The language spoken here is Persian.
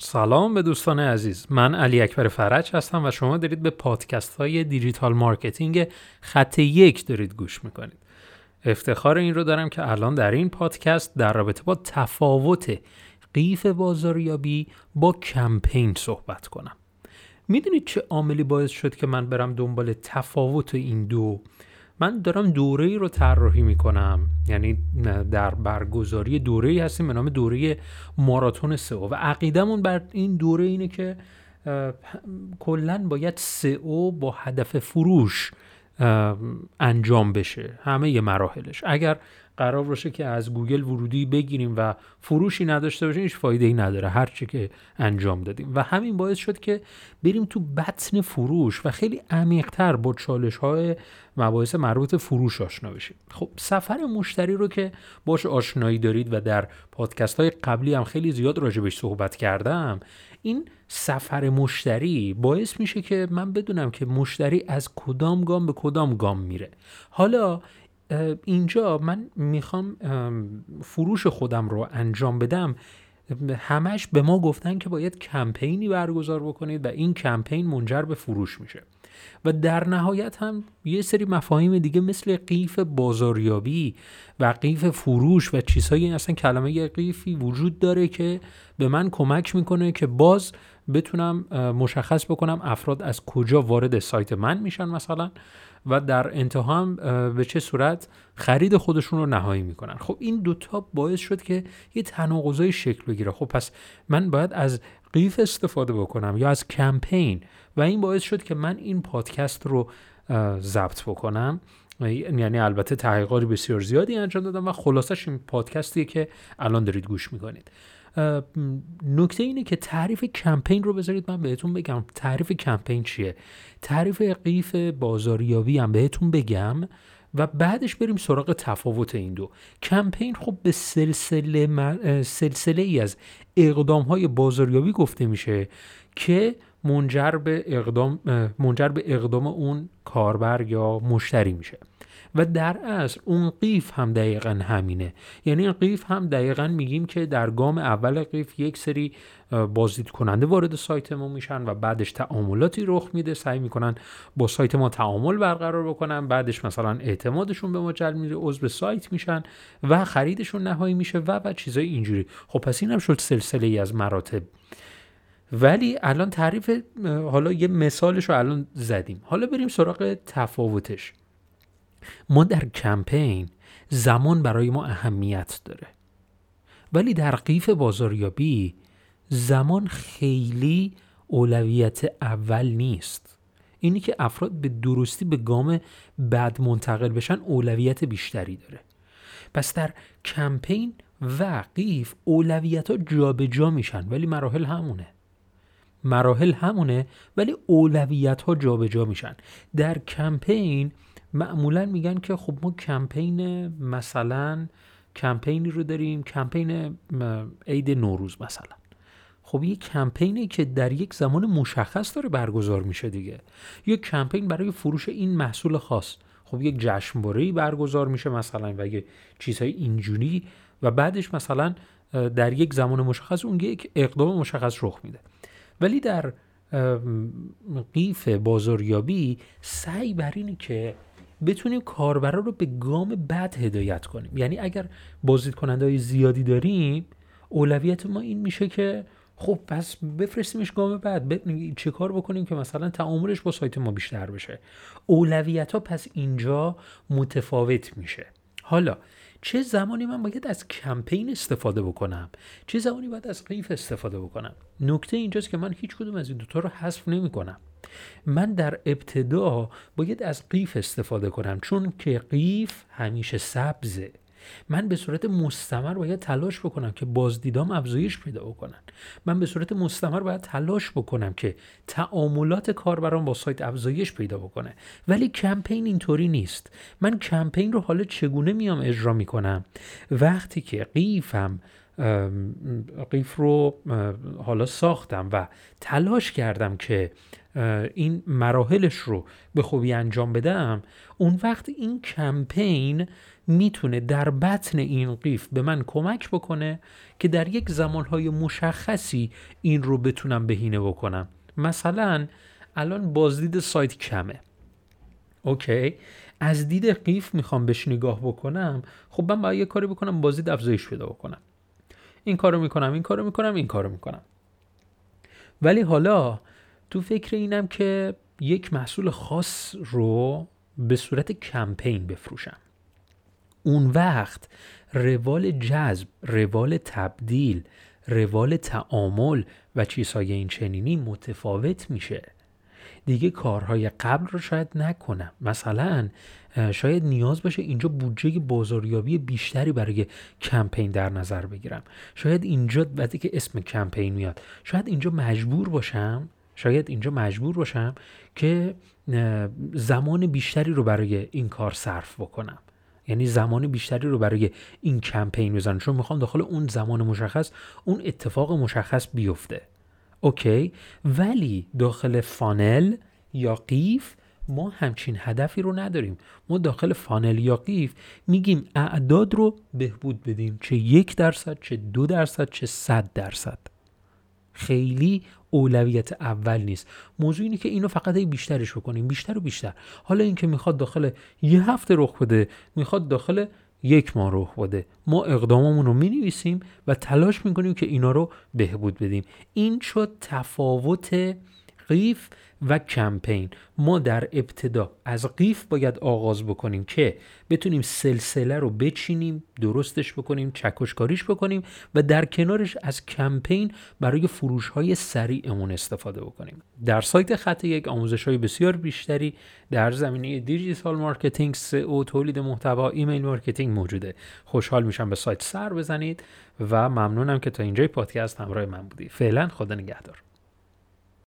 سلام به دوستان عزیز. من علی اکبر فرج هستم و شما دارید به پادکست های digital marketing خط یک دارید گوش می‌کنید. افتخار این رو دارم که الان در این پادکست در رابطه با تفاوت قیف بازاریابی با کمپین صحبت کنم. می‌دونید چه عاملی باعث شد که من برم دنبال تفاوت این دو من دارم دوره ای رو طراحی می‌کنم. یعنی در برگزاری دوره ای هستیم به نام دوره ماراتون سئو. و عقیدمون بر این دوره اینه که کلا باید سئو با هدف فروش انجام بشه. همه یه مراحلش. اگر قرار باشه که از گوگل ورودی بگیریم و فروشی نداشته باشیم هیچ فایده ای نداره هرچی که انجام دادیم. و همین باعث شد که بریم تو بطن فروش و خیلی عمیقتر با چالش های مباحث مربوط فروش آشنا بشیم. خب سفر مشتری رو که باش آشنایی دارید و در پادکست های قبلی هم خیلی زیاد راجبش صحبت کردم این سفر مشتری باعث میشه که من بدونم که مشتری از کدام گام به کدام گام میره. حالا اینجا من می‌خوام فروش خودم رو انجام بدم. همش به ما گفتن که باید کمپینی برگزار بکنید و این کمپین منجر به فروش میشه. و در نهایت هم یه سری مفاهیم دیگه مثل قیف بازاریابی و قیف فروش و چیزهایی اصلا کلمه قیفی وجود داره که به من کمک می‌کنه که باز بتونم مشخص بکنم افراد از کجا وارد سایت من میشن مثلا و در انتها هم به چه صورت خرید خودشون رو نهایی می‌کنن. خب این دوتا باعث شد که یه تناقضای شکل بگیره. خب پس من باید از قیف استفاده بکنم یا از کمپین. و این باعث شد که من این پادکست رو ضبط بکنم. یعنی البته تحقیقاتی بسیار زیادی انجام دادم و خلاصش این پادکستیه که الان دارید گوش می‌کنید. نکته اینه که تعریف کمپین رو بذارید من بهتون بگم تعریف کمپین چیه. تعریف قیف بازاریابی هم بهتون بگم و بعدش بریم سراغ تفاوت این دو. کمپین خب به سلسله, سلسله ای از اقدام های بازاریابی گفته میشه که منجر به اقدام منجر به اقدام اون کاربر یا مشتری میشه. و در اصل اون قیف هم دقیقا همینه. یعنی این قیف هم دقیقا میگیم که در گام اول قیف یک سری بازدید کننده وارد سایت ما میشن و بعدش تعاملاتی رخ میده. سعی می‌کنن با سایت ما تعامل برقرار بکنن. بعدش مثلا اعتمادشون به ما جلب میره عضو سایت میشن و خریدشون نهایی میشه و بعد چیزای اینجوری. خب پس این هم شد سلسله ای از مراتب. ولی الان تعریف حالا یه مثالش رو الان زدیم. حالا بریم سراغ تفاوتش. ما در کمپین زمان برای ما اهمیت داره. ولی در قیف بازاریابی زمان خیلی اولویت اول نیست. اینی که افراد به درستی به گام بعد منتقل بشن اولویت بیشتری داره. پس در کمپین و قیف اولویت ها جابجا میشن ولی مراحل همونه. مراحل همونه ولی اولویت ها جابجا میشن. در کمپین معمولا میگن که خب ما کمپین مثلا کمپینی رو داریم کمپین عید نوروز مثلا. خب یک کمپینی که در یک زمان مشخص داره برگزار میشه دیگه. یک کمپین برای فروش این محصول خاص. خب یک جشنواره برگزار میشه مثلا و یه چیزهای اینجوری و بعدش مثلا در یک زمان مشخص اون یک اقدام مشخص رخ میده. ولی در قیف بازاریابی سعی بر اینه که بتونیم کاربرا رو به گام بعد هدایت کنیم. یعنی اگر بازدید کننده های زیادی داریم اولویت ما این میشه که خب پس بفرستیمش گام بعد چه کار بکنیم که مثلا تعاملش با سایت ما بیشتر بشه؟ اولویت ها پس اینجا متفاوت میشه. حالا چه زمانی من باید از کمپین استفاده بکنم؟ چه زمانی باید از قیف استفاده بکنم؟ نکته اینجاست که من هیچ کدوم از این دوتا رو حذف نمی کنم. من در ابتدا باید از قیف استفاده کنم چون که قیف همیشه سبزه. من به صورت مستمر باید تلاش بکنم که بازدیدام افزایش پیدا بکنن. من به صورت مستمر باید تلاش بکنم که تعاملات کاربران با سایت افزایش پیدا بکنه. ولی کمپین اینطوری نیست. من کمپین رو حالا چگونه میام اجرا می‌کنم؟ وقتی که قیفم قیف رو حالا ساختم و تلاش کردم که این مراحلش رو به خوبی انجام بدم اون وقت این کمپین می‌تونه در بطن این قیف به من کمک بکنه که در یک زمانهای مشخصی این رو بتونم بهینه بکنم. مثلا الان بازدید سایت کمه. اوکی؟ از دید قیف می‌خوام بهش نگاه بکنم خب من باید یه کاری بکنم بازدید افزایش پیدا بکنم. این کارو می‌کنم این کارو می‌کنم این کارو می‌کنم. ولی حالا تو فکر اینم که یک محصول خاص رو به صورت کمپین بفروشم. اون وقت روال جذب روال تبدیل روال تعامل و چیزهای این چنینی متفاوت میشه. دیگه کارهای قبل رو شاید نکنم. مثلا شاید نیاز باشه اینجا بودجه بازاریابی بیشتری برای کمپین در نظر بگیرم. شاید اینجا وقتی که اسم کمپین میاد شاید اینجا مجبور باشم شاید اینجا مجبور باشم که زمان بیشتری رو برای این کار صرف بکنم. یعنی زمان بیشتری رو برای این کمپین بزنم. چون می‌خوام داخل اون زمان مشخص اون اتفاق مشخص بیفته. OK ولی داخل funnel یا قیف ما همچین هدفی رو نداریم. ما داخل funnel یا قیف میگیم اعداد رو بهبود بدیم چه یک درصد چه دو درصد چه صد درصد. خیلی اولویت اول نیست. موضوع اینه که اینو فقط بیشترش بکنیم. بیشتر و بیشتر. حالا اینکه می‌خواد داخل یه هفته رخ بده می‌خواد داخل یک ماه رخ بده. ما اقداممون رو می نویسیم و تلاش می‌کنیم که اینا رو بهبود بدیم. این شد تفاوت قیف و کمپین. ما در ابتدا از قیف باید آغاز بکنیم که بتونیم سلسله رو بچینیم درستش بکنیم چکشکاریش بکنیم و در کنارش از کمپین برای فروش های سریعمون استفاده بکنیم. در سایت خط یک آموزش های بسیار بیشتری در زمینه دیجیتال مارکتینگ سئو تولید محتوا ایمیل مارکتینگ موجوده. خوشحال میشم به سایت سر بزنید و ممنونم که تا اینجای پادکست همراه من بودی فعلا خدا نگهدار.